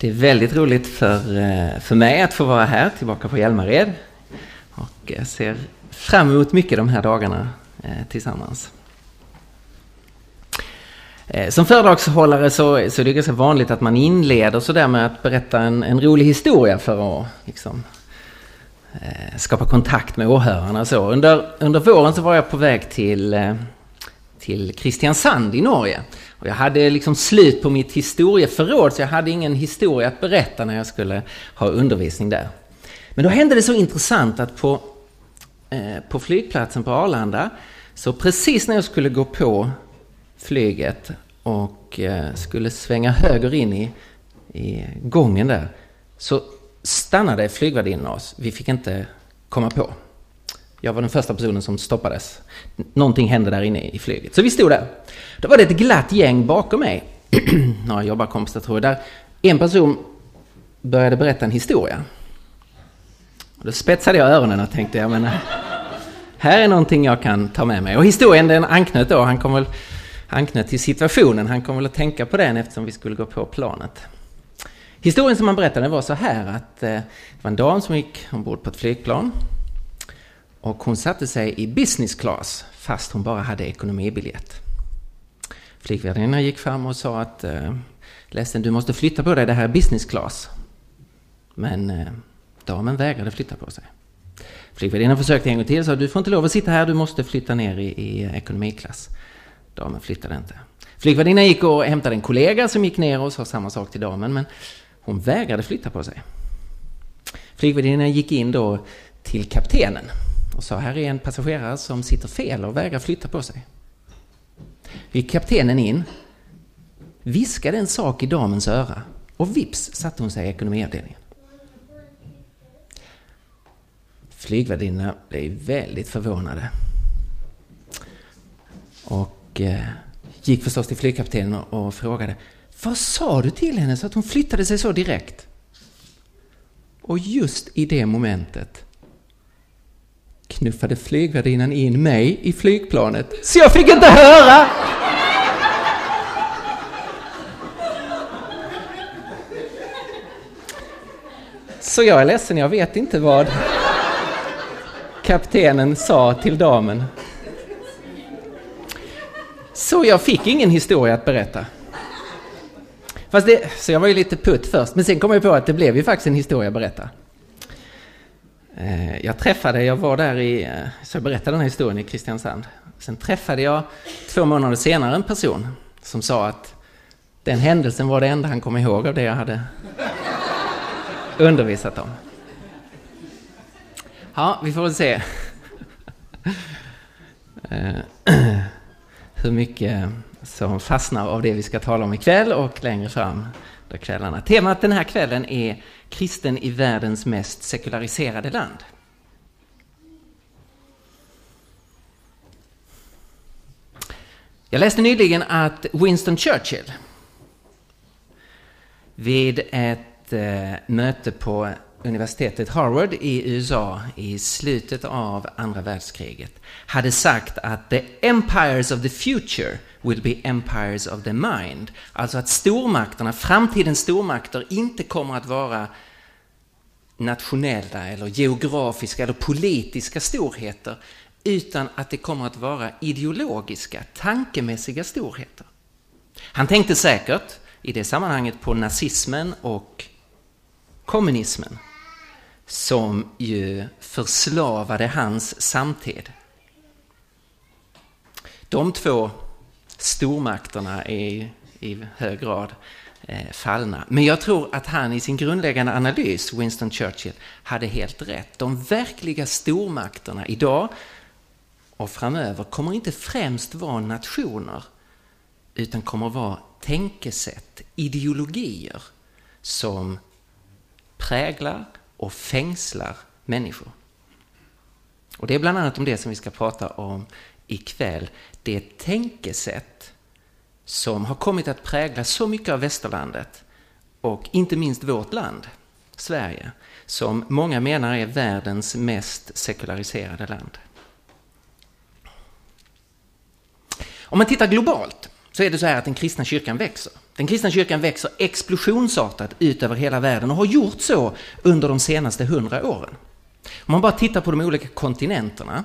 Det är väldigt roligt för, eh, för mig att få vara här tillbaka på Hjälmared. Och jag ser fram emot mycket de här dagarna eh, tillsammans. Som föredragshållare så, så är det ganska vanligt att man inleder så där med att berätta en, en rolig historia för att liksom, skapa kontakt med åhörarna. Så under, under våren så var jag på väg till, till Kristiansand i Norge och jag hade liksom slut på mitt historieförråd så jag hade ingen historia att berätta när jag skulle ha undervisning där. Men då hände det så intressant att på, eh, på flygplatsen på Arlanda så precis när jag skulle gå på flyget och eh, skulle svänga höger in i, i gången där så stannade flygvärdinnan oss. Vi fick inte komma på. Jag var den första personen som stoppades. Någonting hände där inne i flyget. Så vi stod där. Då var det ett glatt gäng bakom mig. Några jobbarkompisar tror jag. Där en person började berätta en historia. Och då spetsade jag öronen och tänkte, jag menar, eh, här är någonting jag kan ta med mig. Och historien den anknöt då, han kom väl anknöt till situationen. Han kom väl att tänka på den eftersom vi skulle gå på planet. Historien som han berättade var så här att eh, det var en dam som gick ombord på ett flygplan och hon satte sig i business class fast hon bara hade ekonomibiljett. Flygvärdinnan gick fram och sa att eh, ledsen, du måste flytta på dig, det här är business class. Men eh, damen vägrade flytta på sig. Flygvärdinnan försökte en gång till och sa du får inte lov att sitta här, du måste flytta ner i, i ekonomiklass. Damen flyttade inte. Flygvärdinnan gick och hämtade en kollega som gick ner och sa samma sak till damen, men hon vägrade flytta på sig. Flygvärdinnan gick in då till kaptenen och sa här är en passagerare som sitter fel och vägrar flytta på sig. Gick kaptenen in, viskade en sak i damens öra och vips satte hon sig i ekonomiavdelningen. Flygvärdinnorna blev väldigt förvånade. Och eh, gick förstås till flygkaptenen och frågade Vad sa du till henne så att hon flyttade sig så direkt? Och just i det momentet knuffade flygvärdinnan in mig i flygplanet, så jag fick inte höra! Så jag är ledsen, jag vet inte vad kaptenen sa till damen. Så jag fick ingen historia att berätta. Fast det, så jag var ju lite putt först, men sen kom jag på att det blev ju faktiskt en historia att berätta. Eh, jag träffade, jag var där i, eh, så jag berättade den här historien i Kristiansand. Sen träffade jag två månader senare en person som sa att den händelsen var det enda han kom ihåg av det jag hade undervisat om. Ja, vi får väl se eh, hur mycket som fastnar av det vi ska tala om ikväll och längre fram då kvällarna. Temat den här kvällen är kristen i världens mest sekulariserade land. Jag läste nyligen att Winston Churchill vid ett eh, möte på universitetet Harvard i USA i slutet av andra världskriget hade sagt att the empires of the future will be empires of the mind. Alltså att stormakterna, framtidens stormakter, inte kommer att vara nationella eller geografiska eller politiska storheter utan att det kommer att vara ideologiska, tankemässiga storheter. Han tänkte säkert i det sammanhanget på nazismen och kommunismen som ju förslavade hans samtid. De två stormakterna är i hög grad eh, fallna. Men jag tror att han i sin grundläggande analys, Winston Churchill, hade helt rätt. De verkliga stormakterna idag och framöver kommer inte främst vara nationer utan kommer vara tänkesätt, ideologier som präglar och fängslar människor. Och det är bland annat om det som vi ska prata om ikväll. Det tänkesätt som har kommit att prägla så mycket av västerlandet och inte minst vårt land, Sverige, som många menar är världens mest sekulariserade land. Om man tittar globalt så är det så här att den kristna kyrkan växer. Den kristna kyrkan växer explosionsartat ut över hela världen och har gjort så under de senaste hundra åren. Om man bara tittar på de olika kontinenterna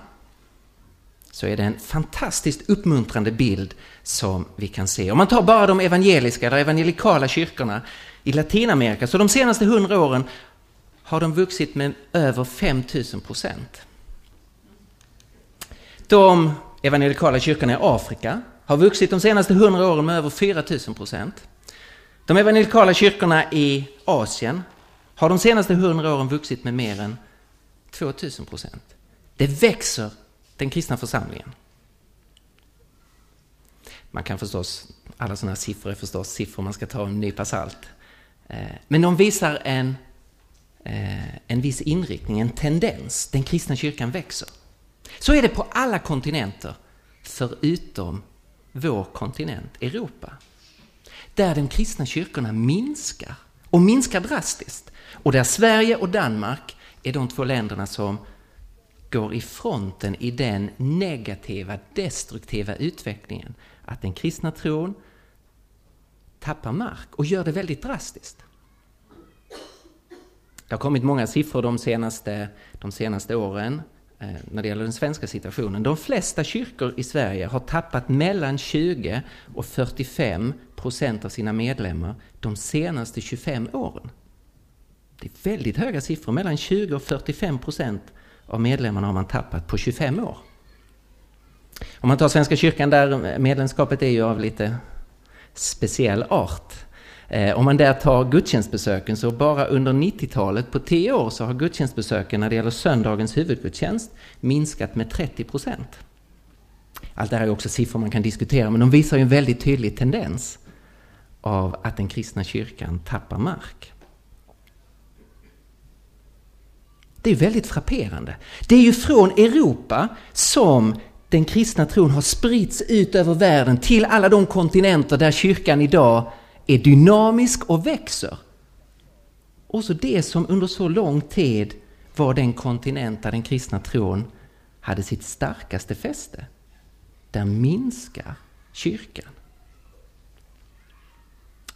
så är det en fantastiskt uppmuntrande bild som vi kan se. Om man tar bara de evangeliska, eller evangelikala kyrkorna i Latinamerika, så de senaste hundra åren har de vuxit med över 5000 procent. De evangelikala kyrkorna i Afrika har vuxit de senaste hundra åren med över 4000 procent. De evangelikala kyrkorna i Asien har de senaste hundra åren vuxit med mer än 2000 procent. Det växer, den kristna församlingen. Man kan förstås, alla sådana här siffror är förstås siffror man ska ta en nypa salt. Eh, men de visar en, eh, en viss inriktning, en tendens. Den kristna kyrkan växer. Så är det på alla kontinenter förutom vår kontinent, Europa. Där de kristna kyrkorna minskar, och minskar drastiskt. Och där Sverige och Danmark är de två länderna som går i fronten i den negativa, destruktiva utvecklingen. Att den kristna tron tappar mark och gör det väldigt drastiskt. Det har kommit många siffror de senaste, de senaste åren Eh, när det gäller den svenska situationen. De flesta kyrkor i Sverige har tappat mellan 20 och 45 procent av sina medlemmar de senaste 25 åren. Det är väldigt höga siffror, mellan 20 och 45 procent av medlemmarna har man tappat på 25 år. Om man tar Svenska kyrkan där medlemskapet är ju av lite speciell art. Eh, om man där tar gudstjänstbesöken så bara under 90-talet, på 10 år, så har gudstjänstbesöken när det gäller söndagens huvudgudstjänst minskat med 30 procent. Allt det här är också siffror man kan diskutera, men de visar ju en väldigt tydlig tendens av att den kristna kyrkan tappar mark. Det är väldigt frapperande. Det är ju från Europa som den kristna tron har spritts ut över världen till alla de kontinenter där kyrkan idag är dynamisk och växer. Och så det som under så lång tid var den kontinent där den kristna tron hade sitt starkaste fäste. Där minskar kyrkan.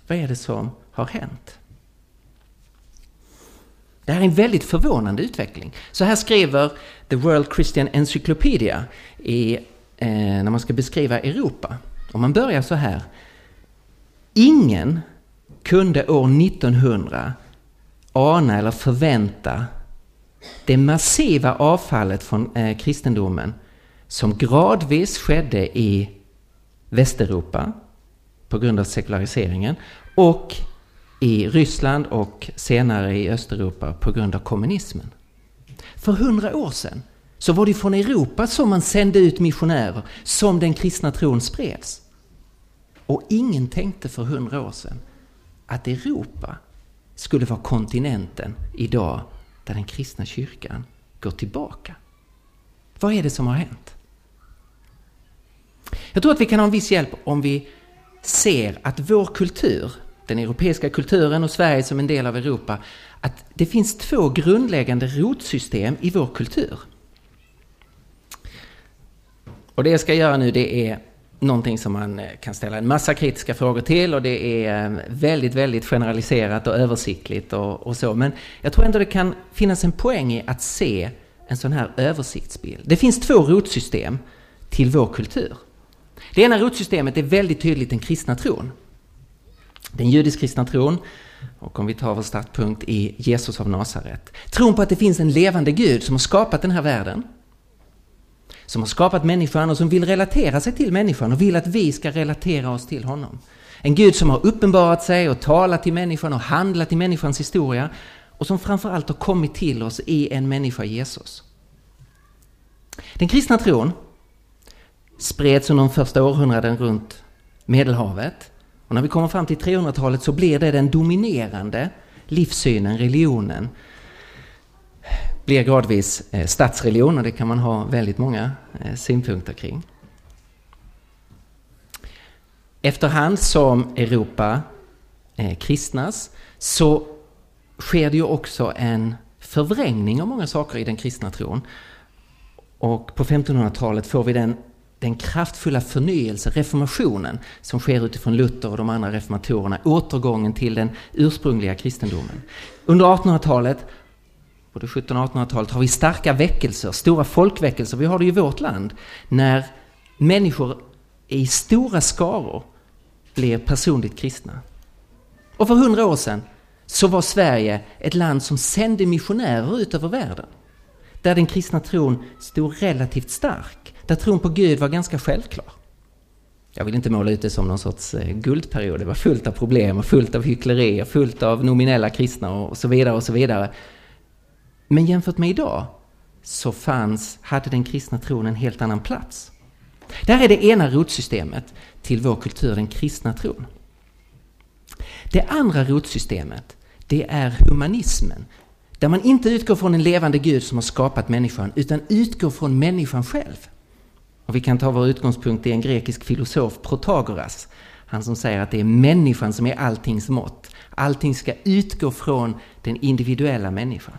Vad är det som har hänt? Det här är en väldigt förvånande utveckling. Så här skriver The World Christian Encyclopedia i, eh, när man ska beskriva Europa. Om man börjar så här. Ingen kunde år 1900 ana eller förvänta det massiva avfallet från eh, kristendomen som gradvis skedde i Västeuropa på grund av sekulariseringen och i Ryssland och senare i Östeuropa på grund av kommunismen. För hundra år sedan så var det från Europa som man sände ut missionärer, som den kristna tron spreds. Och ingen tänkte för hundra år sedan att Europa skulle vara kontinenten idag där den kristna kyrkan går tillbaka. Vad är det som har hänt? Jag tror att vi kan ha en viss hjälp om vi ser att vår kultur, den europeiska kulturen och Sverige som en del av Europa, att det finns två grundläggande rotsystem i vår kultur. Och det jag ska göra nu det är någonting som man eh, kan ställa en massa kritiska frågor till och det är eh, väldigt, väldigt generaliserat och översiktligt och, och, så. Men jag tror ändå det kan finnas en poäng i att se en sån här översiktsbild. Det finns två rotsystem till vår kultur. Det ena rotsystemet är väldigt tydligt den kristna tron. Den judisk-kristna tron, och om vi tar vår startpunkt i Jesus av Nasaret. Tron på att det finns en levande Gud som har skapat den här världen som har skapat människan och som vill relatera sig till människan och vill att vi ska relatera oss till honom. En Gud som har uppenbarat sig och talat till människan och handlat i människans historia och som framförallt har kommit till oss i en människa Jesus. Den kristna tron spreds under de första århundraden runt Medelhavet och när vi kommer fram till 300-talet så blir det den dominerande livssynen, religionen blir gradvis eh, statsreligion och det kan man ha väldigt många eh, synpunkter kring. Efterhand som Europa eh, kristnas så sker det ju också en förvrängning av många saker i den kristna tron. Och på 1500-talet får vi den den kraftfulla förnyelse, reformationen, som sker utifrån Luther och de andra reformatorerna, återgången till den ursprungliga kristendomen. Under 1800-talet, både 1700 och 1800-talet, har vi starka väckelser, stora folkväckelser, vi har det i vårt land, när människor i stora skaror blir personligt kristna. Och för hundra år sedan så var Sverige ett land som sände missionärer ut över världen. Där den kristna tron stod relativt stark. Där tron på Gud var ganska självklar. Jag vill inte måla ut det som någon sorts eh, guldperiod. Det var fullt av problem och fullt av hyckleri och fullt av nominella kristna och så vidare och så vidare. Men jämfört med idag så fanns, hade den kristna tron en helt annan plats. Det här är det ena rotsystemet till vår kultur, den kristna tron. Det andra rotsystemet, det är humanismen. Där man inte utgår från en levande Gud som har skapat människan, utan utgår från människan själv. Och vi kan ta vår utgångspunkt i en grekisk filosof, Protagoras. Han som säger att det är människan som är alltings mått. Allting ska utgå från den individuella människan.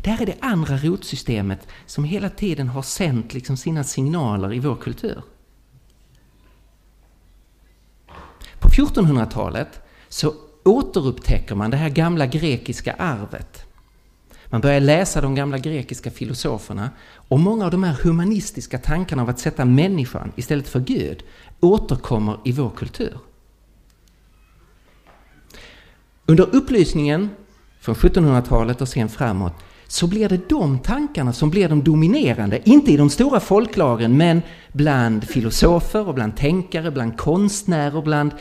Det här är det andra rotsystemet som hela tiden har sänt liksom sina signaler i vår kultur. På 1400-talet så återupptäcker man det här gamla grekiska arvet. Man börjar läsa de gamla grekiska filosoferna och många av de här humanistiska tankarna av att sätta människan istället för Gud återkommer i vår kultur. Under upplysningen från 1700-talet och sen framåt så blir det de tankarna som blir de dominerande, inte i de stora folklagren men bland filosofer och bland tänkare, bland konstnärer, bland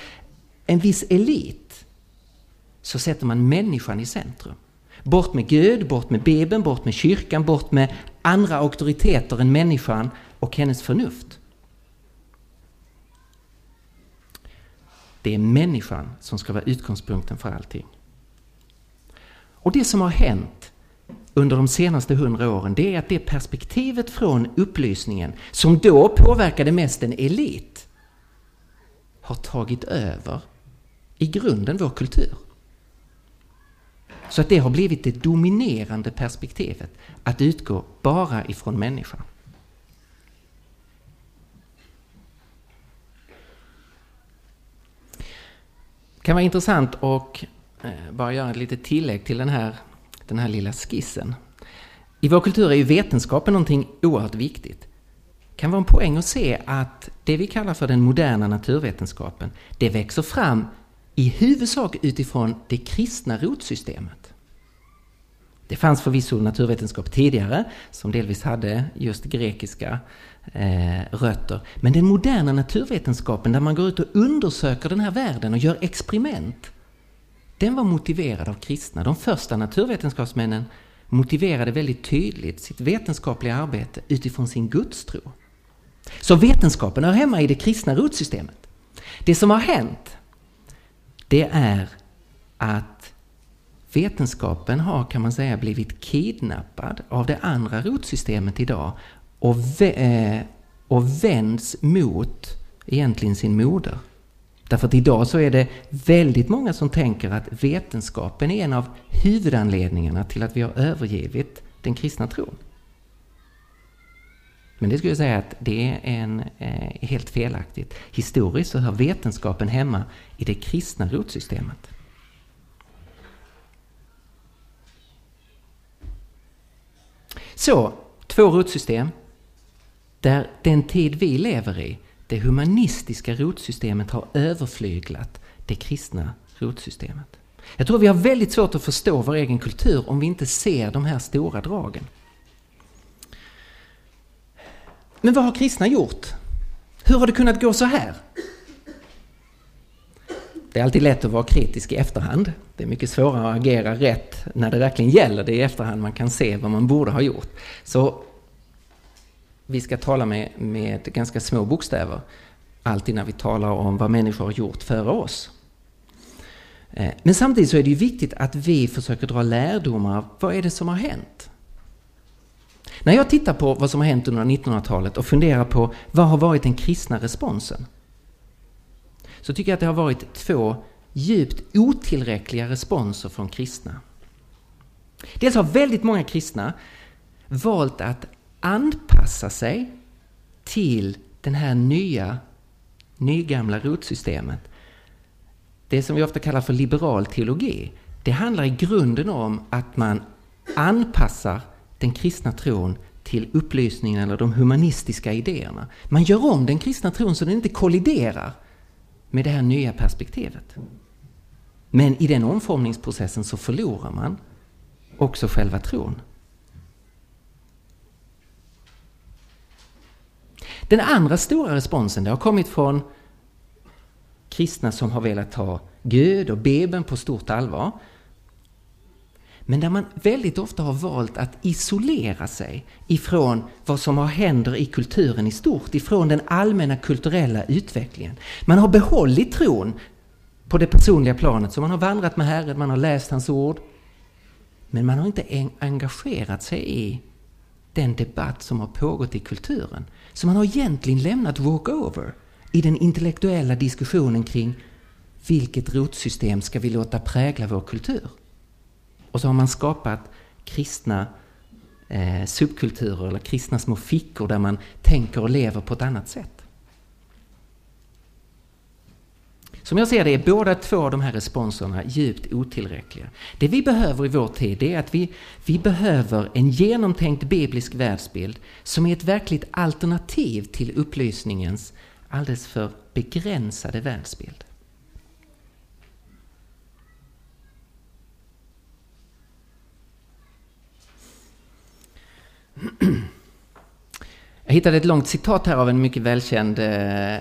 en viss elit. Så sätter man människan i centrum. Bort med Gud, bort med Bibeln, bort med kyrkan, bort med andra auktoriteter än människan och hennes förnuft. Det är människan som ska vara utgångspunkten för allting. Och det som har hänt under de senaste hundra åren, det är att det perspektivet från upplysningen, som då påverkade mest en elit, har tagit över i grunden vår kultur. Så att det har blivit det dominerande perspektivet, att utgå bara ifrån människan. Det kan vara intressant att eh, bara göra ett litet tillägg till den här, den här lilla skissen. I vår kultur är ju vetenskapen någonting oerhört viktigt. Det kan vara en poäng att se att det vi kallar för den moderna naturvetenskapen, det växer fram i huvudsak utifrån det kristna rotsystemet. Det fanns förvisso naturvetenskap tidigare som delvis hade just grekiska eh, rötter. Men den moderna naturvetenskapen där man går ut och undersöker den här världen och gör experiment. Den var motiverad av kristna. De första naturvetenskapsmännen motiverade väldigt tydligt sitt vetenskapliga arbete utifrån sin gudstro. Så vetenskapen hör hemma i det kristna rotsystemet. Det som har hänt det är att vetenskapen har, kan man säga, blivit kidnappad av det andra rotsystemet idag och, vä eh, och vänds mot egentligen sin moder. Därför att idag så är det väldigt många som tänker att vetenskapen är en av huvudanledningarna till att vi har övergivit den kristna tron. Men det skulle jag säga att det är en, eh, helt felaktigt. Historiskt så hör vetenskapen hemma i det kristna rotsystemet. Så, två rotsystem. Där den tid vi lever i, det humanistiska rotsystemet har överflyglat det kristna rotsystemet. Jag tror vi har väldigt svårt att förstå vår egen kultur om vi inte ser de här stora dragen. Men vad har kristna gjort? Hur har det kunnat gå så här? Det är alltid lätt att vara kritisk i efterhand. Det är mycket svårare att agera rätt när det verkligen gäller. Det är i efterhand man kan se vad man borde ha gjort. Så vi ska tala med, med ganska små bokstäver alltid när vi talar om vad människor har gjort före oss. Eh, men samtidigt så är det ju viktigt att vi försöker dra lärdomar av vad är det som har hänt? När jag tittar på vad som har hänt under 1900-talet och funderar på vad har varit den kristna responsen? Så tycker jag att det har varit två djupt otillräckliga responser från kristna. Dels har väldigt många kristna valt att anpassa sig till den här nya, nygamla rotsystemet, det som vi ofta kallar för liberal teologi, det handlar i grunden om att man anpassar den kristna tron till upplysningen eller de humanistiska idéerna. Man gör om den kristna tron så den inte kolliderar med det här nya perspektivet. Men i den omformningsprocessen så förlorar man också själva tron. Den andra stora responsen det har kommit från kristna som har velat ta Gud och Bibeln på stort allvar. Men där man väldigt ofta har valt att isolera sig ifrån vad som händer i kulturen i stort, ifrån den allmänna kulturella utvecklingen. Man har behållit tron på det personliga planet, så man har vandrat med Herren, man har läst hans ord. Men man har inte engagerat sig i den debatt som har pågått i kulturen. Så man har egentligen lämnat walkover i den intellektuella diskussionen kring vilket rotsystem ska vi låta prägla vår kultur? Och så har man skapat kristna eh, subkulturer eller kristna små fickor där man tänker och lever på ett annat sätt. Som jag ser det är båda två av de här responserna djupt otillräckliga. Det vi behöver i vår tid är att vi, vi behöver en genomtänkt biblisk världsbild som är ett verkligt alternativ till upplysningens alldeles för begränsade världsbild. Jag hittade ett långt citat här av en mycket välkänd... Eh,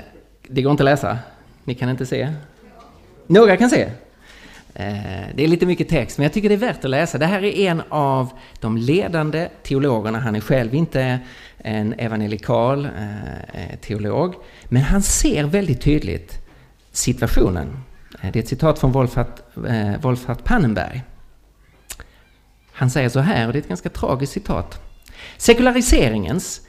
det går inte att läsa. Ni kan inte se? Några kan se? Eh, det är lite mycket text, men jag tycker det är värt att läsa. Det här är en av de ledande teologerna. Han är själv inte en evangelikal eh, teolog, men han ser väldigt tydligt situationen. Eh, det är ett citat från Wolfhard, Wolfhard Pannenberg. Han säger så här, och det är ett ganska tragiskt citat. Sekulariseringens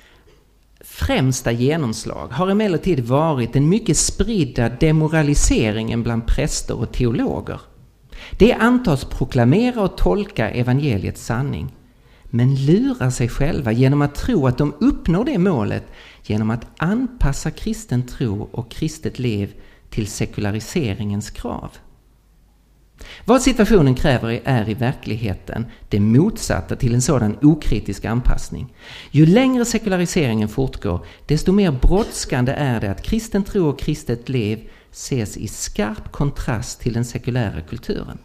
främsta genomslag har emellertid varit den mycket spridda demoraliseringen bland präster och teologer. De antas proklamera och tolka evangeliets sanning, men lurar sig själva genom att tro att de uppnår det målet genom att anpassa kristen tro och kristet liv till sekulariseringens krav. Vad situationen kräver är i verkligheten det motsatta till en sådan okritisk anpassning. Ju längre sekulariseringen fortgår, desto mer brådskande är det att kristen tro och kristet liv ses i skarp kontrast till den sekulära kulturen.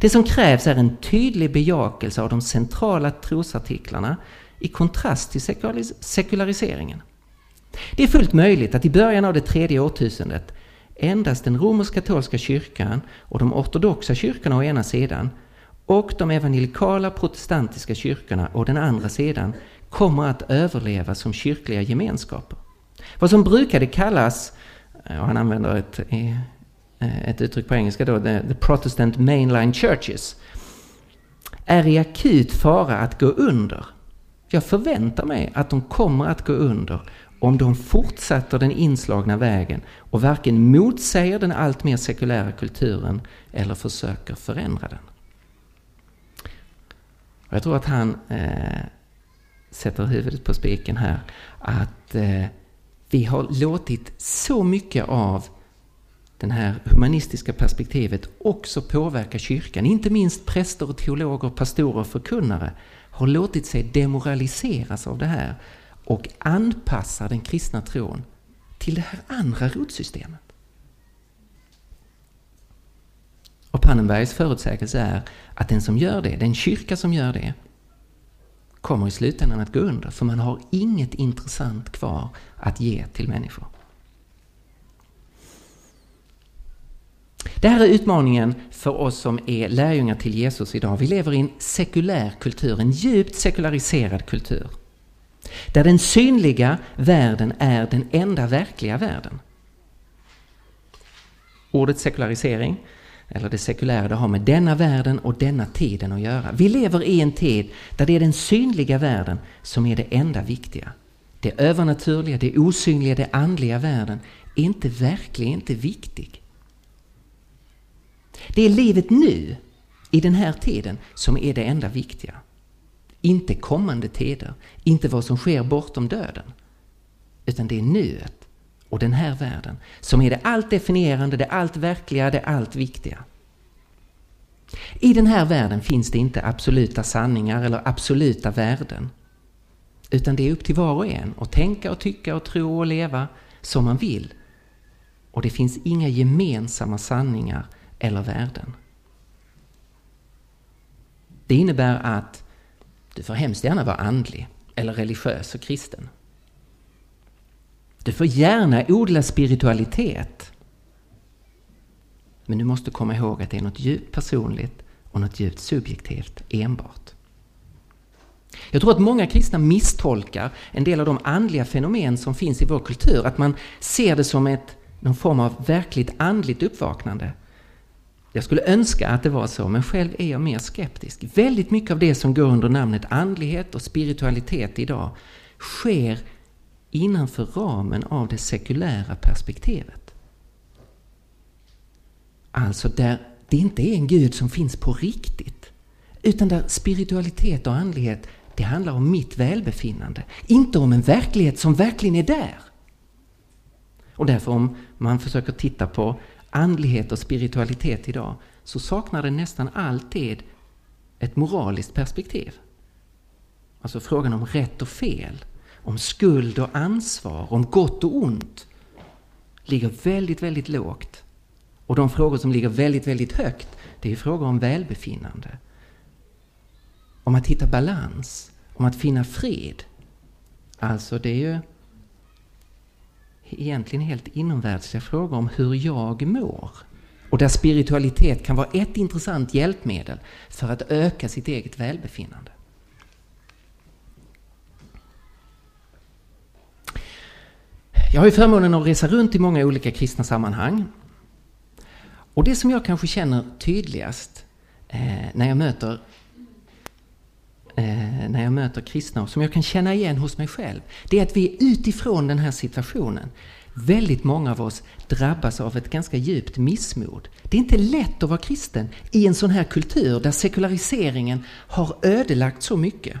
Det som krävs är en tydlig bejakelse av de centrala trosartiklarna i kontrast till sekulariseringen. Det är fullt möjligt att i början av det tredje årtusendet endast den romersk-katolska kyrkan och de ortodoxa kyrkorna å ena sidan och de evangelikala protestantiska kyrkorna å den andra sidan kommer att överleva som kyrkliga gemenskaper. Vad som brukade kallas, eh, och han använder ett, eh, ett uttryck på engelska då, the, the Protestant Mainline Churches, är i akut fara att gå under. Jag förväntar mig att de kommer att gå under om de fortsätter den inslagna vägen och varken motsäger den allt mer sekulära kulturen eller försöker förändra den. Och jag tror att han eh, sätter huvudet på spiken här. Att eh, vi har låtit så mycket av det här humanistiska perspektivet också påverka kyrkan. Inte minst präster, teologer, pastorer och förkunnare har låtit sig demoraliseras av det här och anpassar den kristna tron till det här andra rotsystemet. Och Pannenbergs förutsägelse är att den som gör det, den kyrka som gör det, kommer i slutändan att gå under, för man har inget intressant kvar att ge till människor. Det här är utmaningen för oss som är lärjungar till Jesus idag. Vi lever i en sekulär kultur, en djupt sekulariserad kultur. Där den synliga världen är den enda verkliga världen. Ordet sekularisering, eller det sekulära, det har med denna världen och denna tiden att göra. Vi lever i en tid där det är den synliga världen som är det enda viktiga. Det övernaturliga, det osynliga, det andliga världen är inte verklig, inte viktig. Det är livet nu, i den här tiden, som är det enda viktiga. Inte kommande tider, inte vad som sker bortom döden. Utan det är nuet och den här världen som är det allt definierande, det allt verkliga, det allt viktiga. I den här världen finns det inte absoluta sanningar eller absoluta värden. Utan det är upp till var och en att tänka och tycka och tro och leva som man vill. Och det finns inga gemensamma sanningar eller värden. Det innebär att du får hemskt gärna vara andlig eller religiös och kristen. Du får gärna odla spiritualitet. Men du måste komma ihåg att det är något djupt personligt och något djupt subjektivt enbart. Jag tror att många kristna misstolkar en del av de andliga fenomen som finns i vår kultur. Att man ser det som ett, någon form av verkligt andligt uppvaknande. Jag skulle önska att det var så, men själv är jag mer skeptisk. Väldigt mycket av det som går under namnet andlighet och spiritualitet idag sker innanför ramen av det sekulära perspektivet. Alltså där det inte är en Gud som finns på riktigt. Utan där spiritualitet och andlighet, det handlar om mitt välbefinnande. Inte om en verklighet som verkligen är där. Och därför om man försöker titta på andlighet och spiritualitet idag så saknar den nästan alltid ett moraliskt perspektiv. Alltså frågan om rätt och fel, om skuld och ansvar, om gott och ont ligger väldigt, väldigt lågt. Och de frågor som ligger väldigt, väldigt högt, det är frågor om välbefinnande. Om att hitta balans, om att finna fred. Alltså det är ju egentligen helt inomvärldsliga frågor om hur jag mår. Och där spiritualitet kan vara ett intressant hjälpmedel för att öka sitt eget välbefinnande. Jag har ju förmånen att resa runt i många olika kristna sammanhang. Och det som jag kanske känner tydligast eh, när jag möter eh, när jag möter kristna och som jag kan känna igen hos mig själv, det är att vi utifrån den här situationen, väldigt många av oss drabbas av ett ganska djupt missmod. Det är inte lätt att vara kristen i en sån här kultur där sekulariseringen har ödelagt så mycket.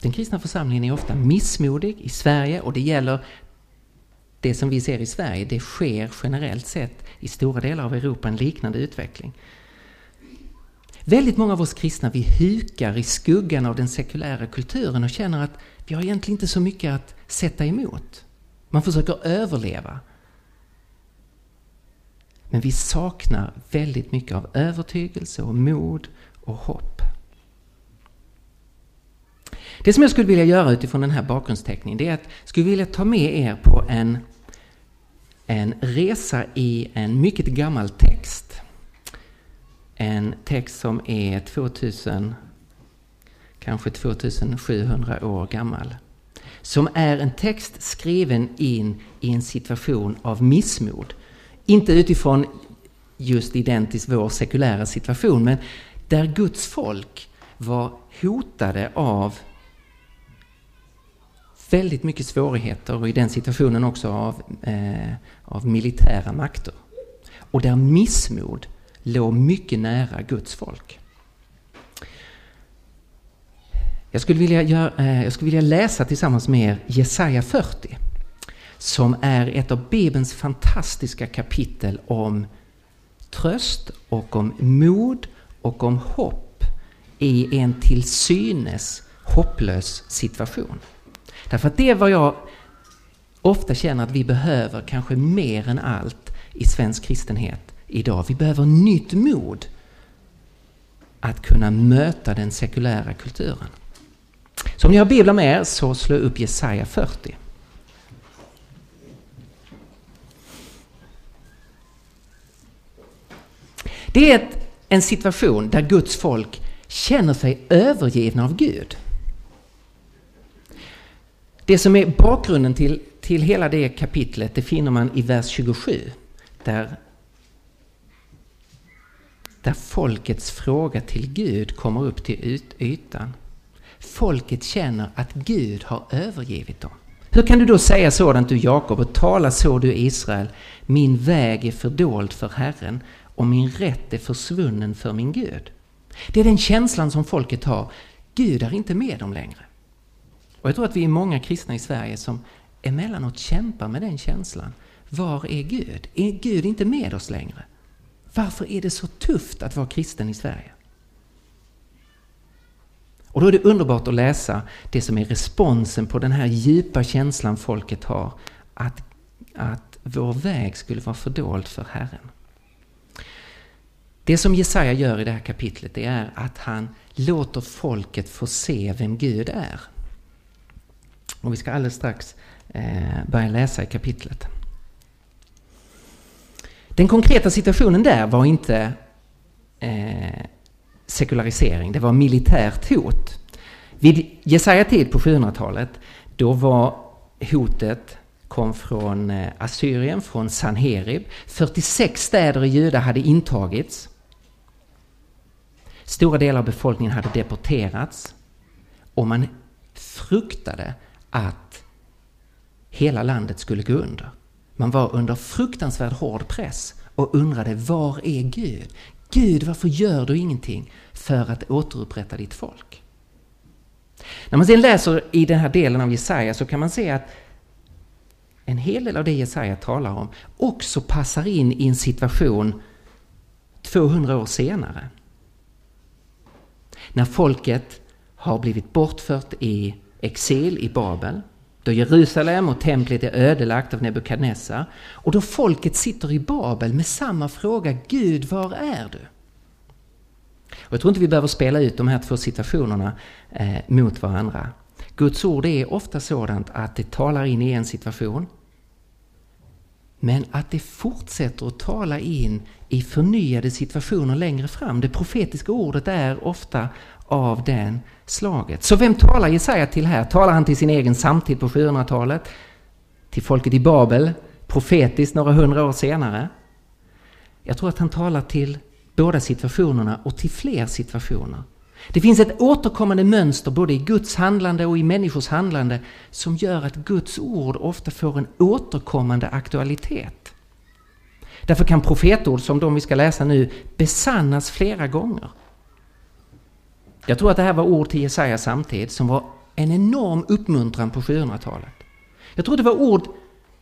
Den kristna församlingen är ofta missmodig i Sverige och det gäller det som vi ser i Sverige, det sker generellt sett i stora delar av Europa en liknande utveckling. Väldigt många av oss kristna vi hukar i skuggan av den sekulära kulturen och känner att vi har egentligen inte så mycket att sätta emot. Man försöker överleva. Men vi saknar väldigt mycket av övertygelse och mod och hopp. Det som jag skulle vilja göra utifrån den här bakgrundsteckningen det är att jag skulle vilja ta med er på en, en resa i en mycket gammal text. En text som är 2000, kanske 2700 år gammal. Som är en text skriven in i en situation av missmod. Inte utifrån just identiskt vår sekulära situation, men där Guds folk var hotade av väldigt mycket svårigheter och i den situationen också av, eh, av militära makter. Och där missmod låg mycket nära Guds folk. Jag skulle vilja, göra, eh, jag skulle vilja läsa tillsammans med er Jesaja 40 som är ett av Bibelns fantastiska kapitel om tröst och om mod och om hopp i en till synes hopplös situation. Därför att det är vad jag ofta känner att vi behöver, kanske mer än allt i svensk kristenhet idag. Vi behöver nytt mod att kunna möta den sekulära kulturen. Så om ni har biblar med er så slå upp Jesaja 40. Det är ett, en situation där Guds folk känner sig övergivna av Gud. Det som är bakgrunden till, till hela det kapitlet det finner man i vers 27. Där, där folkets fråga till Gud kommer upp till yt, ytan. Folket känner att Gud har övergivit dem. Hur kan du då säga sådant du Jakob och tala så du Israel? Min väg är fördold för Herren och min rätt är försvunnen för min Gud. Det är den känslan som folket har. Gud är inte med dem längre. Och jag tror att vi är många kristna i Sverige som emellanåt kämpar med den känslan. Var är Gud? Är Gud inte med oss längre? Varför är det så tufft att vara kristen i Sverige? Och då är det underbart att läsa det som är responsen på den här djupa känslan folket har att, att vår väg skulle vara fördold för Herren. Det som Jesaja gör i det här kapitlet det är att han låter folket få se vem Gud är. Och vi ska alldeles strax eh, börja läsa i kapitlet. Den konkreta situationen där var inte eh, sekularisering, det var militärt hot. Vid Jesaja tid på 700-talet, då var hotet kom från eh, Assyrien, från Sanherib. 46 städer i Juda hade intagits. Stora delar av befolkningen hade deporterats. Och man fruktade att hela landet skulle gå under. Man var under fruktansvärd hård press och undrade var är Gud? Gud, varför gör du ingenting för att återupprätta ditt folk? När man sedan läser i den här delen av Jesaja så kan man se att en hel del av det Jesaja talar om också passar in i en situation 200 år senare. När folket har blivit bortfört i exil i Babel, då Jerusalem och templet är ödelagt av Nebukadnessar och då folket sitter i Babel med samma fråga Gud, var är du? Och jag tror inte vi behöver spela ut de här två situationerna eh, mot varandra. Guds ord är ofta sådant att det talar in i en situation men att det fortsätter att tala in i förnyade situationer längre fram. Det profetiska ordet är ofta av den slaget. Så vem talar Jesaja till här? Talar han till sin egen samtid på 700-talet? Till folket i Babel? Profetiskt några hundra år senare? Jag tror att han talar till båda situationerna och till fler situationer. Det finns ett återkommande mönster både i Guds handlande och i människors handlande som gör att Guds ord ofta får en återkommande aktualitet. Därför kan profetord som de vi ska läsa nu besannas flera gånger. Jag tror att det här var ord till Jesaja samtid som var en enorm uppmuntran på 700-talet. Jag tror det var ord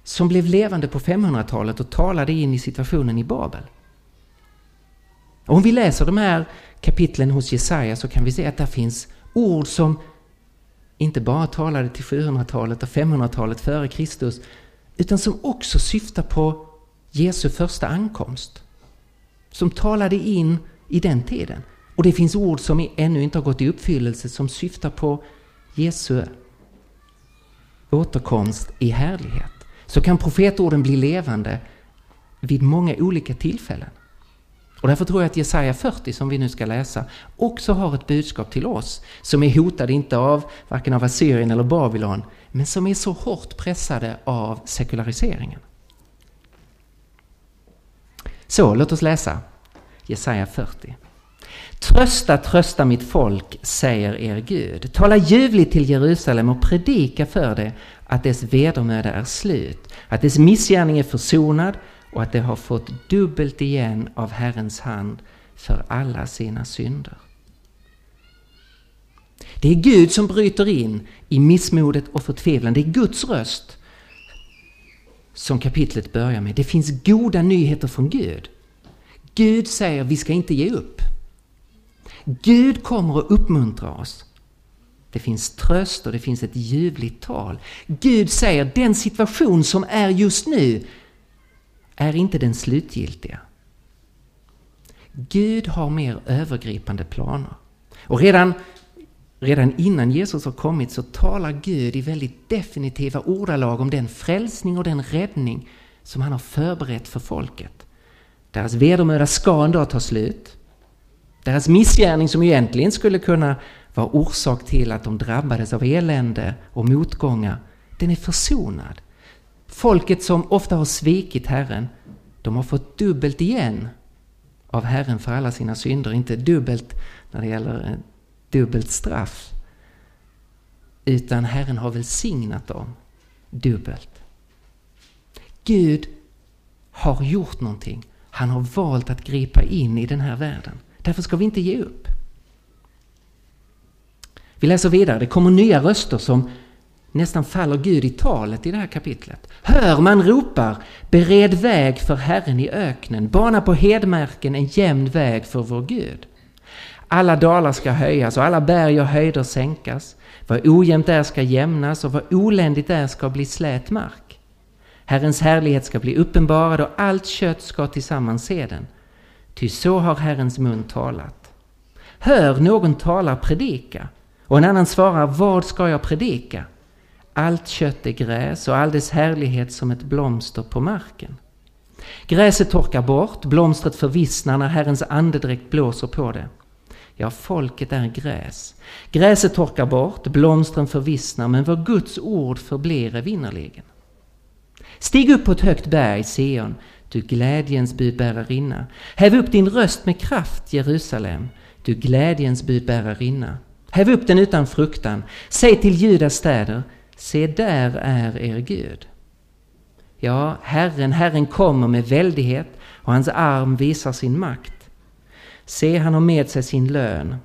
som blev levande på 500-talet och talade in i situationen i Babel. Och om vi läser de här kapitlen hos Jesaja så kan vi se att där finns ord som inte bara talade till 700-talet och 500-talet före Kristus utan som också syftar på Jesu första ankomst. Som talade in i den tiden. Och det finns ord som ännu inte har gått i uppfyllelse som syftar på Jesu återkomst i härlighet. Så kan profetorden bli levande vid många olika tillfällen. Och därför tror jag att Jesaja 40 som vi nu ska läsa också har ett budskap till oss som är hotade inte av varken av Assyrien eller Babylon men som är så hårt pressade av sekulariseringen. Så låt oss läsa Jesaja 40. Trösta, trösta mitt folk, säger er Gud. Tala ljuvligt till Jerusalem och predika för det att dess vedermöda är slut, att dess missgärning är försonad och att det har fått dubbelt igen av Herrens hand för alla sina synder. Det är Gud som bryter in i missmodet och förtvivlan. Det är Guds röst som kapitlet börjar med. Det finns goda nyheter från Gud. Gud säger vi ska inte ge upp. Gud kommer att uppmuntra oss. Det finns tröst och det finns ett ljuvligt tal. Gud säger den situation som är just nu är inte den slutgiltiga. Gud har mer övergripande planer. Och redan, redan innan Jesus har kommit så talar Gud i väldigt definitiva ordalag om den frälsning och den räddning som han har förberett för folket. Deras vedermöda ska en dag ta slut. Deras missgärning som egentligen skulle kunna vara orsak till att de drabbades av elände och motgångar, den är försonad. Folket som ofta har svikit Herren, de har fått dubbelt igen av Herren för alla sina synder. Inte dubbelt när det gäller eh, dubbelt straff. Utan Herren har välsignat dem dubbelt. Gud har gjort någonting. Han har valt att gripa in i den här världen. Därför ska vi inte ge upp. Vi läser vidare. Det kommer nya röster som nästan faller Gud i talet i det här kapitlet. Hör, man ropar, bered väg för Herren i öknen, bana på hedmärken en jämn väg för vår Gud. Alla dalar ska höjas och alla berg och höjder sänkas. Vad ojämnt är ska jämnas och vad oländigt är ska bli slät mark. Herrens härlighet ska bli uppenbarad och allt kött ska tillsammans se den. Ty så har Herrens mun talat. Hör, någon talar predika. Och en annan svarar, vad ska jag predika? Allt kött är gräs och all dess härlighet som ett blomster på marken. Gräset torkar bort, blomstret förvissnar när Herrens andedräkt blåser på det. Ja, folket är gräs. Gräset torkar bort, blomstren förvissnar, men vad Guds ord förblir evinnerligen. Stig upp på ett högt berg, Sion, du glädjens budbärarinna. Häv upp din röst med kraft, Jerusalem, du glädjens budbärarinna. Häv upp den utan fruktan. Säg till Judas städer, se där är er Gud. Ja, Herren, Herren kommer med väldighet och hans arm visar sin makt. Se, han har med sig sin lön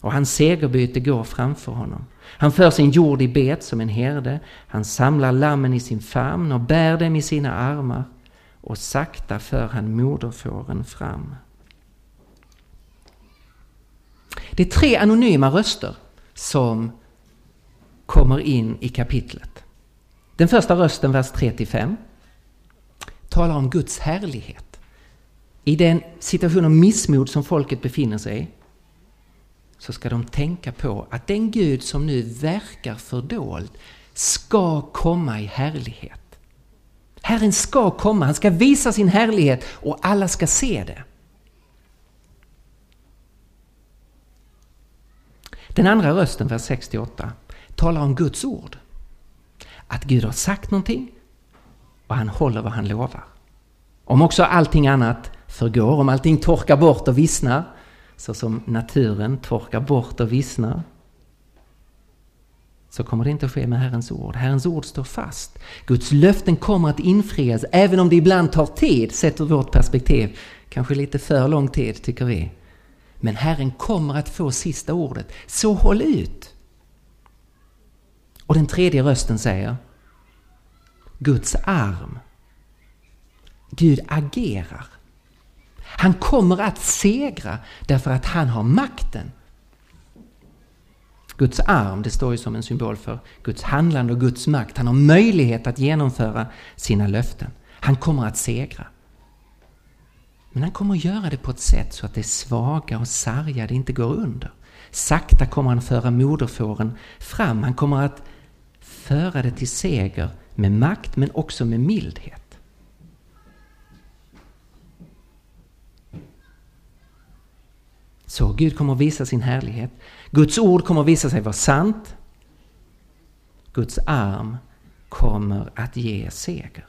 och hans segerbyte går framför honom. Han för sin jord i bet som en herde, han samlar lammen i sin famn och bär dem i sina armar och sakta för han moderfåren fram. Det är tre anonyma röster som kommer in i kapitlet. Den första rösten, vers 3-5, talar om Guds härlighet. I den situation av missmod som folket befinner sig i så ska de tänka på att den Gud som nu verkar fördold ska komma i härlighet. Herren ska komma, han ska visa sin härlighet och alla ska se det. Den andra rösten, vers 68, talar om Guds ord. Att Gud har sagt någonting och han håller vad han lovar. Om också allting annat förgår, om allting torkar bort och vissnar, så som naturen torkar bort och vissnar, så kommer det inte att ske med Herrens ord. Herrens ord står fast. Guds löften kommer att infrias, även om det ibland tar tid, sett ur vårt perspektiv. Kanske lite för lång tid, tycker vi. Men Herren kommer att få sista ordet, så håll ut! Och den tredje rösten säger Guds arm. Gud agerar. Han kommer att segra därför att han har makten. Guds arm, det står ju som en symbol för Guds handlande och Guds makt. Han har möjlighet att genomföra sina löften. Han kommer att segra. Men han kommer att göra det på ett sätt så att det svaga och sargade inte går under. Sakta kommer han föra moderfåren fram. Han kommer att föra det till seger med makt men också med mildhet. Så Gud kommer att visa sin härlighet. Guds ord kommer att visa sig vara sant. Guds arm kommer att ge seger.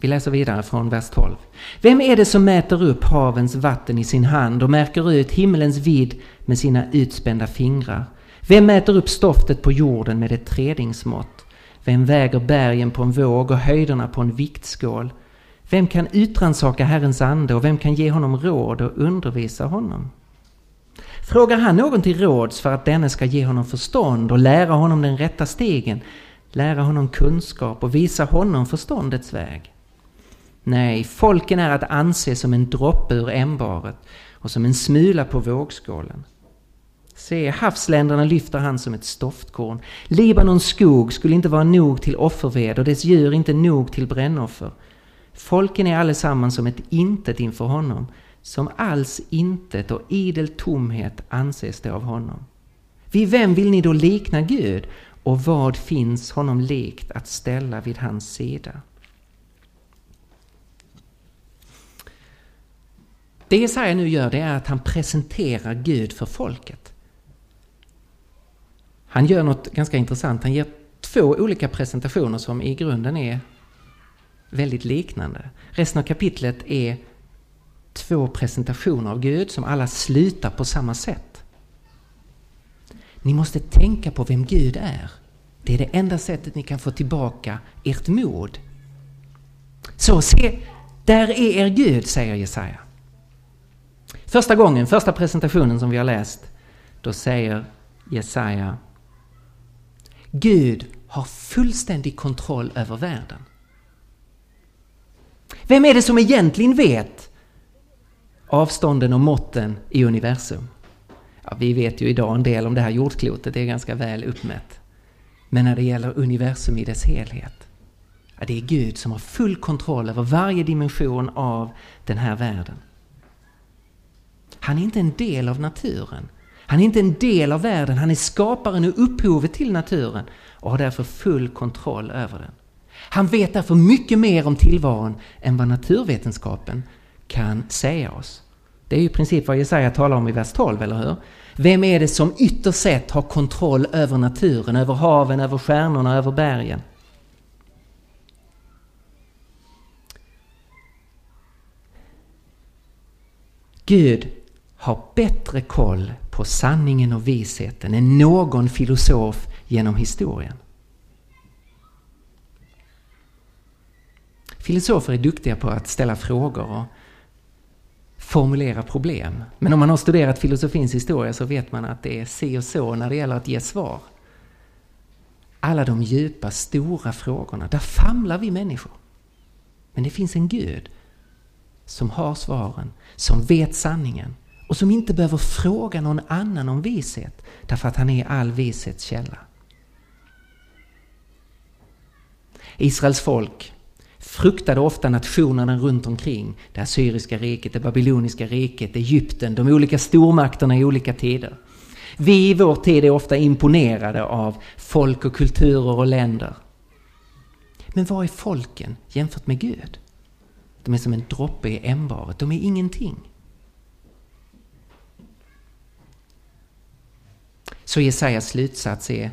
Vi läser vidare från vers 12. Vem är det som mäter upp havens vatten i sin hand och märker ut himmelens vidd med sina utspända fingrar? Vem mäter upp stoftet på jorden med ett tredingsmått? Vem väger bergen på en våg och höjderna på en viktskål? Vem kan utransaka Herrens ande och vem kan ge honom råd och undervisa honom? Frågar han någon till råds för att denne ska ge honom förstånd och lära honom den rätta stegen, lära honom kunskap och visa honom förståndets väg? Nej, folken är att anse som en droppe ur ämbaret och som en smula på vågskålen. Se, havsländerna lyfter han som ett stoftkorn. Libanons skog skulle inte vara nog till offerved och dess djur inte nog till brännoffer. Folken är allesammans som ett intet inför honom, som alls intet och idel tomhet anses det av honom. Vid vem vill ni då likna Gud och vad finns honom likt att ställa vid hans sida? Det Jesaja nu gör det är att han presenterar Gud för folket. Han gör något ganska intressant. Han ger två olika presentationer som i grunden är väldigt liknande. Resten av kapitlet är två presentationer av Gud som alla slutar på samma sätt. Ni måste tänka på vem Gud är. Det är det enda sättet ni kan få tillbaka ert mod. Så se, där är er Gud, säger Jesaja. Första gången, första presentationen som vi har läst, då säger Jesaja. Gud har fullständig kontroll över världen. Vem är det som egentligen vet avstånden och måtten i universum? Ja, vi vet ju idag en del om det här jordklotet, det är ganska väl uppmätt. Men när det gäller universum i dess helhet, ja, det är Gud som har full kontroll över varje dimension av den här världen. Han är inte en del av naturen. Han är inte en del av världen, han är skaparen och upphovet till naturen och har därför full kontroll över den. Han vet därför mycket mer om tillvaron än vad naturvetenskapen kan säga oss. Det är ju i princip vad Jesaja talar om i vers 12, eller hur? Vem är det som ytterst sett har kontroll över naturen, över haven, över stjärnorna, över bergen? Gud har bättre koll på sanningen och visheten än någon filosof genom historien. Filosofer är duktiga på att ställa frågor och formulera problem. Men om man har studerat filosofins historia så vet man att det är si och så när det gäller att ge svar. Alla de djupa, stora frågorna, där famlar vi människor. Men det finns en Gud som har svaren, som vet sanningen och som inte behöver fråga någon annan om vishet därför att han är all vishets källa. Israels folk fruktade ofta nationerna runt omkring. Det assyriska riket, det babyloniska riket, Egypten, de olika stormakterna i olika tider. Vi i vår tid är ofta imponerade av folk och kulturer och länder. Men vad är folken jämfört med Gud? De är som en droppe i ämbaret, de är ingenting. Så Jesajas slutsats är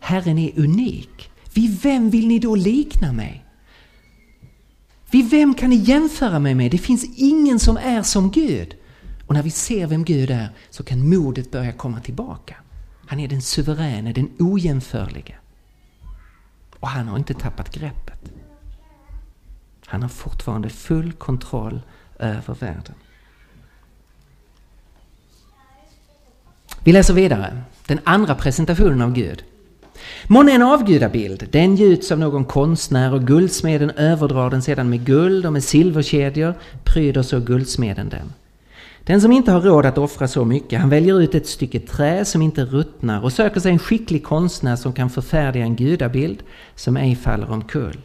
Herren är unik. Vid vem vill ni då likna mig? Vid vem kan ni jämföra mig med? Det finns ingen som är som Gud. Och när vi ser vem Gud är så kan modet börja komma tillbaka. Han är den suveräne, den ojämförlige. Och han har inte tappat greppet. Han har fortfarande full kontroll över världen. Vi läser vidare. Den andra presentationen av Gud. Månne en avgudabild, den gjuts av någon konstnär och guldsmeden överdrar den sedan med guld och med silverkedjor pryder så guldsmeden den. Den som inte har råd att offra så mycket, han väljer ut ett stycke trä som inte ruttnar och söker sig en skicklig konstnär som kan förfärdiga en gudabild som ej faller omkull.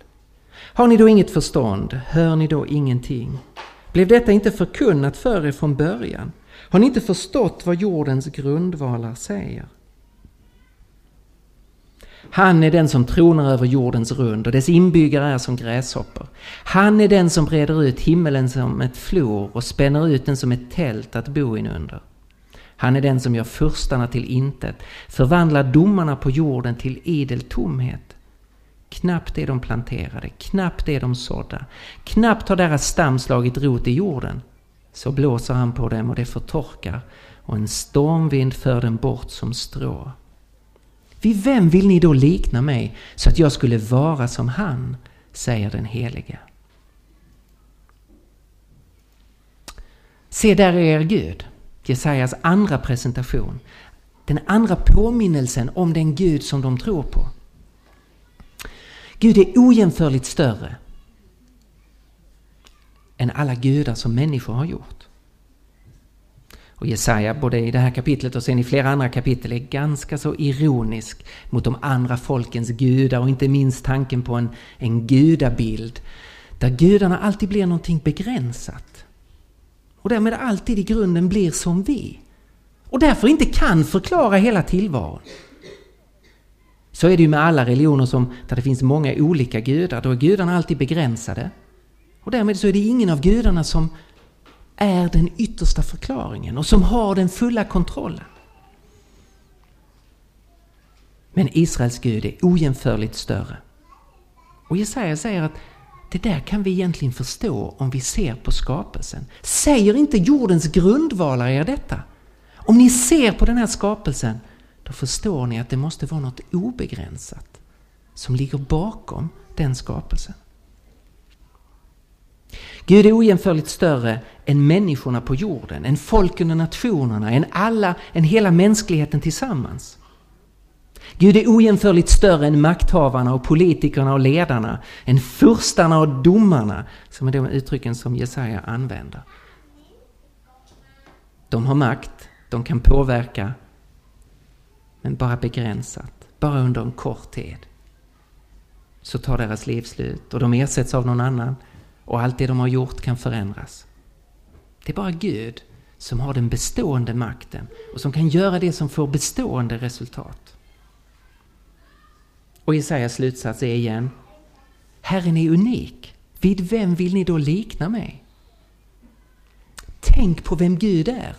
Har ni då inget förstånd? Hör ni då ingenting? Blev detta inte förkunnat för er från början? Har ni inte förstått vad jordens grundvalar säger? Han är den som tronar över jordens rund och dess inbyggare är som gräshoppor. Han är den som breder ut himmelen som ett flor och spänner ut den som ett tält att bo inunder. Han är den som gör furstarna till intet, förvandlar domarna på jorden till idel tomhet. Knappt är de planterade, knappt är de sådda, knappt har deras stam slagit rot i jorden. Så blåser han på dem och det förtorkar och en stormvind för dem bort som strå. Vid vem vill ni då likna mig så att jag skulle vara som han, säger den helige. Se där är er Gud, Jesajas andra presentation. Den andra påminnelsen om den Gud som de tror på. Gud är ojämförligt större än alla gudar som människor har gjort. Och Jesaja, både i det här kapitlet och sen i flera andra kapitel, är ganska så ironisk mot de andra folkens gudar och inte minst tanken på en, en gudabild där gudarna alltid blir någonting begränsat. Och därmed alltid i grunden blir som vi. Och därför inte kan förklara hela tillvaron. Så är det ju med alla religioner som, där det finns många olika gudar. Då är gudarna alltid begränsade. Och därmed så är det ingen av gudarna som är den yttersta förklaringen och som har den fulla kontrollen. Men Israels Gud är ojämförligt större. Och Jesaja säger att det där kan vi egentligen förstå om vi ser på skapelsen. Säger inte jordens grundvalar er detta? Om ni ser på den här skapelsen, då förstår ni att det måste vara något obegränsat som ligger bakom den skapelsen. Gud är ojämförligt större än människorna på jorden, än folken och nationerna, än alla, än hela mänskligheten tillsammans. Gud är ojämförligt större än makthavarna och politikerna och ledarna, än furstarna och domarna, som är de uttrycken som Jesaja använder. De har makt, de kan påverka, men bara begränsat, bara under en kort tid. Så tar deras liv slut och de ersätts av någon annan och allt det de har gjort kan förändras. Det är bara Gud som har den bestående makten och som kan göra det som får bestående resultat. Och Jesajas slutsats är igen Herren är unik. Vid vem vill ni då likna mig? Tänk på vem Gud är.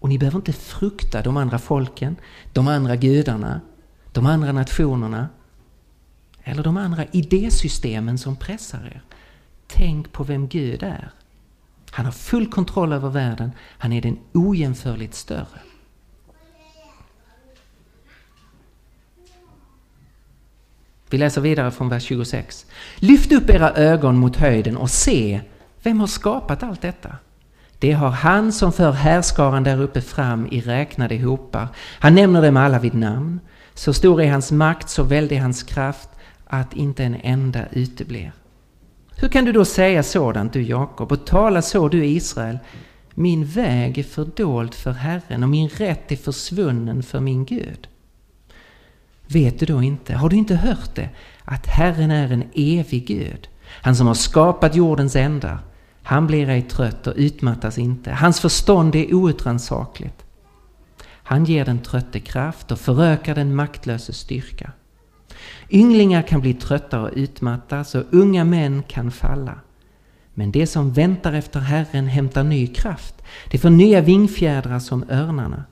Och ni behöver inte frukta de andra folken, de andra gudarna, de andra nationerna eller de andra idésystemen som pressar er. Tänk på vem Gud är. Han har full kontroll över världen. Han är den ojämförligt större. Vi läser vidare från vers 26. Lyft upp era ögon mot höjden och se, vem har skapat allt detta? Det har han som för härskaran där uppe fram i räknade hopar. Han nämner dem alla vid namn. Så stor är hans makt, så väldig hans kraft, att inte en enda uteblir. Hur kan du då säga sådant, du Jakob, och tala så, du Israel? Min väg är fördold för Herren och min rätt är försvunnen för min Gud. Vet du då inte, har du inte hört det, att Herren är en evig Gud? Han som har skapat jordens ändar. Han blir ej trött och utmattas inte. Hans förstånd är outrannsakligt. Han ger den trötte kraft och förökar den maktlöse styrka. Ynglingar kan bli trötta och utmattas och unga män kan falla. Men det som väntar efter Herren hämtar ny kraft. Det får nya vingfjädrar som örnarna.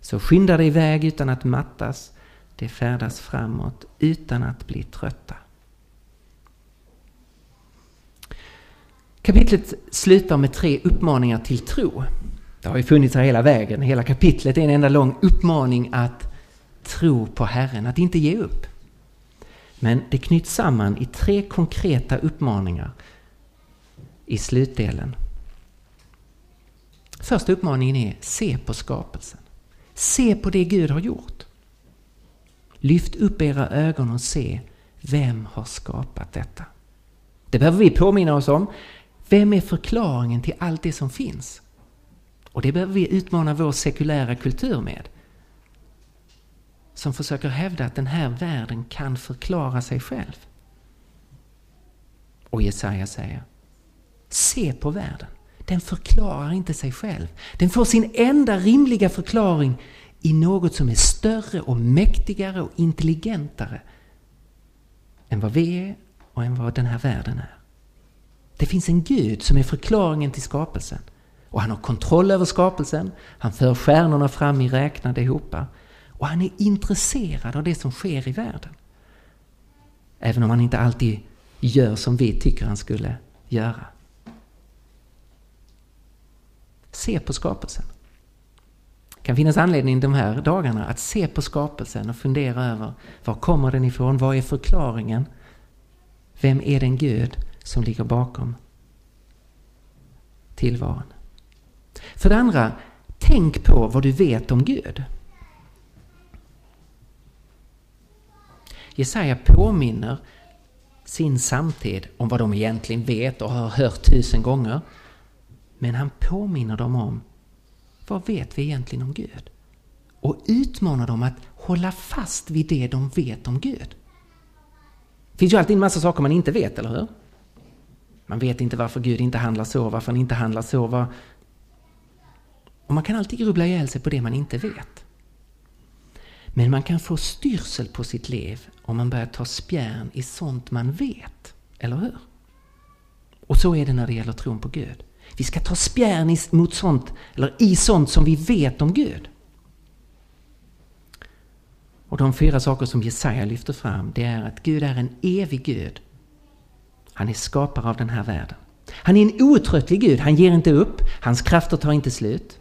Så skynda dig iväg utan att mattas. Det färdas framåt utan att bli trötta. Kapitlet slutar med tre uppmaningar till tro. Det har ju funnits här hela vägen. Hela kapitlet är en enda lång uppmaning att tro på Herren, att inte ge upp. Men det knyts samman i tre konkreta uppmaningar i slutdelen. Första uppmaningen är se på skapelsen. Se på det Gud har gjort. Lyft upp era ögon och se vem har skapat detta. Det behöver vi påminna oss om. Vem är förklaringen till allt det som finns? Och det behöver vi utmana vår sekulära kultur med som försöker hävda att den här världen kan förklara sig själv. Och Jesaja säger, se på världen. Den förklarar inte sig själv. Den får sin enda rimliga förklaring i något som är större och mäktigare och intelligentare än vad vi är och än vad den här världen är. Det finns en Gud som är förklaringen till skapelsen. Och han har kontroll över skapelsen. Han för stjärnorna fram i räknade hopar. Och han är intresserad av det som sker i världen. Även om han inte alltid gör som vi tycker han skulle göra. Se på skapelsen. Det kan finnas anledning de här dagarna att se på skapelsen och fundera över var kommer den ifrån? Vad är förklaringen? Vem är den Gud som ligger bakom tillvaron? För det andra, tänk på vad du vet om Gud. Jesaja påminner sin samtid om vad de egentligen vet och har hört tusen gånger. Men han påminner dem om vad vet vi egentligen om Gud? Och utmanar dem att hålla fast vid det de vet om Gud. Det finns ju alltid en massa saker man inte vet, eller hur? Man vet inte varför Gud inte handlar så, varför han inte handlar så. Var... Och man kan alltid grubbla ihjäl sig på det man inte vet. Men man kan få styrsel på sitt liv om man börjar ta spjärn i sånt man vet. Eller hur? Och så är det när det gäller tron på Gud. Vi ska ta spjärn mot sånt, eller i sånt som vi vet om Gud. Och de fyra saker som Jesaja lyfter fram, det är att Gud är en evig Gud. Han är skapare av den här världen. Han är en outtröttlig Gud, han ger inte upp, hans krafter tar inte slut.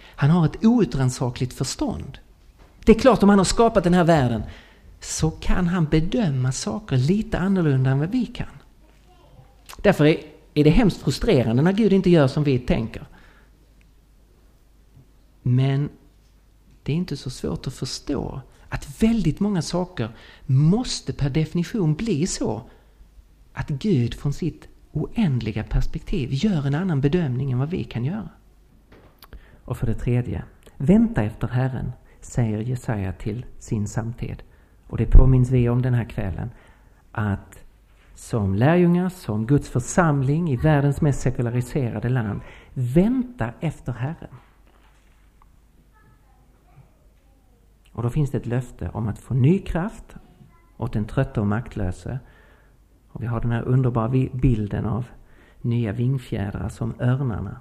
Han har ett outrannsakligt förstånd. Det är klart, om han har skapat den här världen så kan han bedöma saker lite annorlunda än vad vi kan. Därför är är det hemskt frustrerande när Gud inte gör som vi tänker. Men det är inte så svårt att förstå att väldigt många saker måste per definition bli så att Gud från sitt oändliga perspektiv gör en annan bedömning än vad vi kan göra. Och för det tredje, vänta efter Herren, säger Jesaja till sin samtid. Och det påminns vi om den här kvällen. Att som lärjungar, som Guds församling i världens mest sekulariserade land, vänta efter Herren. Och då finns det ett löfte om att få ny kraft åt den trötta och maktlöse. Och vi har den här underbara bilden av nya vingfjädrar som örnarna.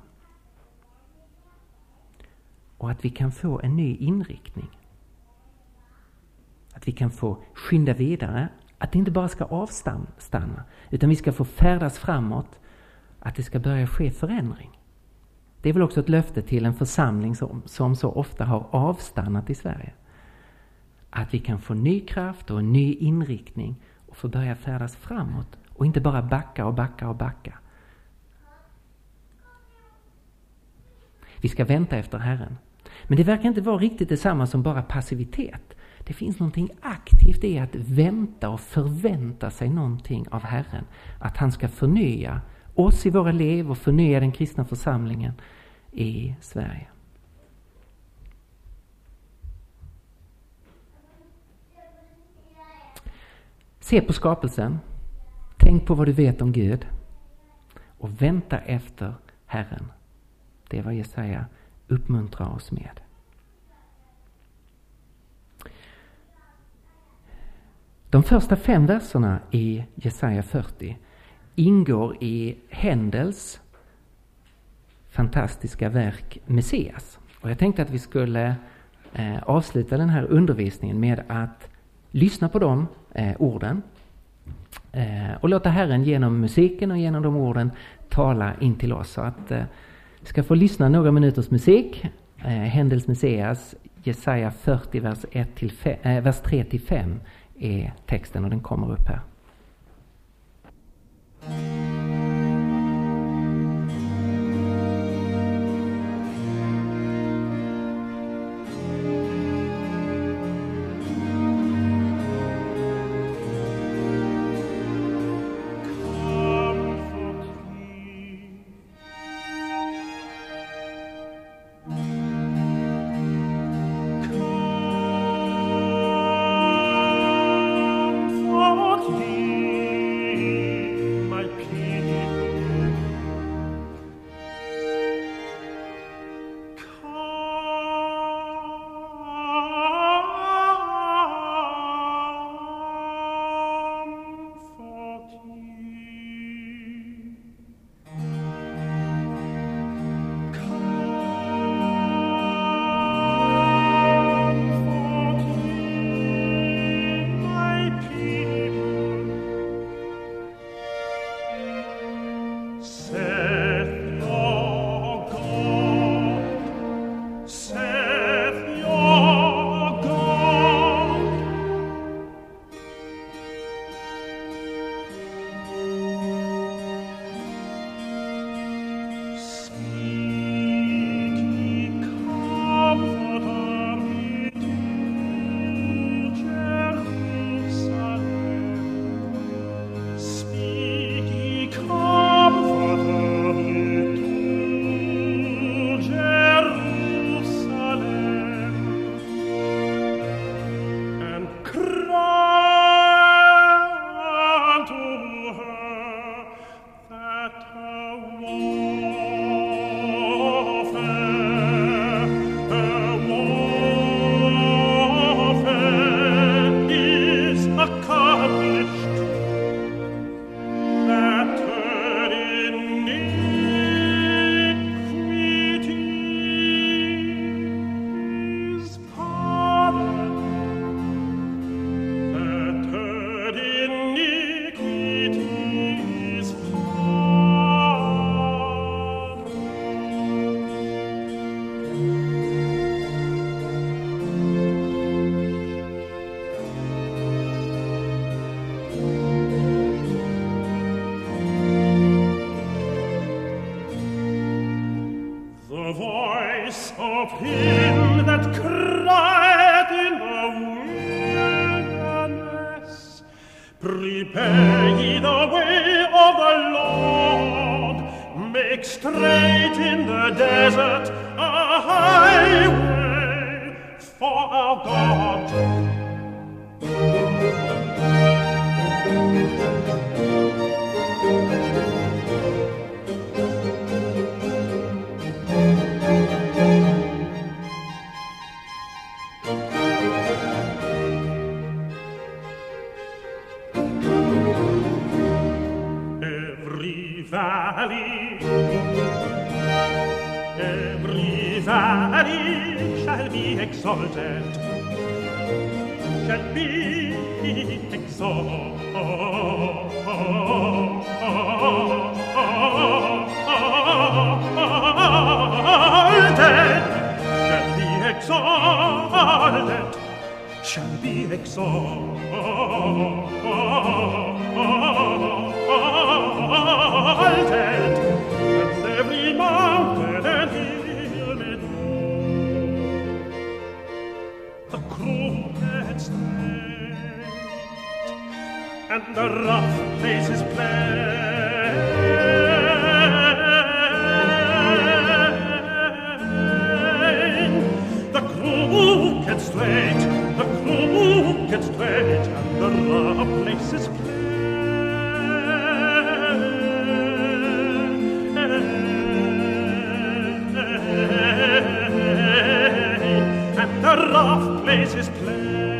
Och att vi kan få en ny inriktning. Att vi kan få skynda vidare. Att det inte bara ska avstanna, utan vi ska få färdas framåt. Att det ska börja ske förändring. Det är väl också ett löfte till en församling som, som så ofta har avstannat i Sverige. Att vi kan få ny kraft och en ny inriktning och få börja färdas framåt och inte bara backa och backa och backa. Vi ska vänta efter Herren. Men det verkar inte vara riktigt detsamma som bara passivitet. Det finns någonting aktivt i att vänta och förvänta sig någonting av Herren. Att han ska förnya oss i våra liv och förnya den kristna församlingen i Sverige. Se på skapelsen. Tänk på vad du vet om Gud. Och vänta efter Herren. Det är vad Jesaja uppmuntrar oss med. De första fem verserna i Jesaja 40 ingår i Händels fantastiska verk Messias. Och jag tänkte att vi skulle eh, avsluta den här undervisningen med att lyssna på de eh, orden eh, och låta Herren genom musiken och genom de orden tala in till oss. Så att eh, ska få lyssna några minuters musik. Eh, Händels Messias, Jesaja 40, vers, 1 till 5, eh, vers 3 till 5 är texten och den kommer upp här. 到。Amen.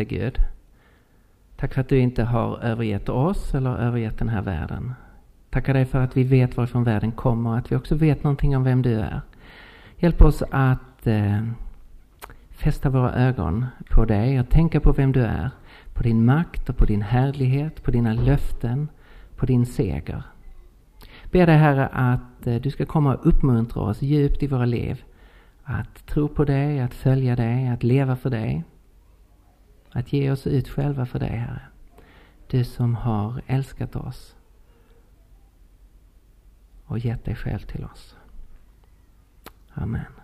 Levande Gud. Tack för att du inte har övergett oss eller övergett den här världen. Tackar dig för att vi vet varifrån världen kommer och att vi också vet någonting om vem du är. Hjälp oss att eh, fästa våra ögon på dig och tänka på vem du är. På din makt och på din härlighet, på dina löften, på din seger. Ber dig Herre att eh, du ska komma och uppmuntra oss djupt i våra liv. Att tro på dig, att följa dig, att leva för dig. Att ge oss ut själva för dig Herre. Du som har älskat oss och gett dig själv till oss. Amen.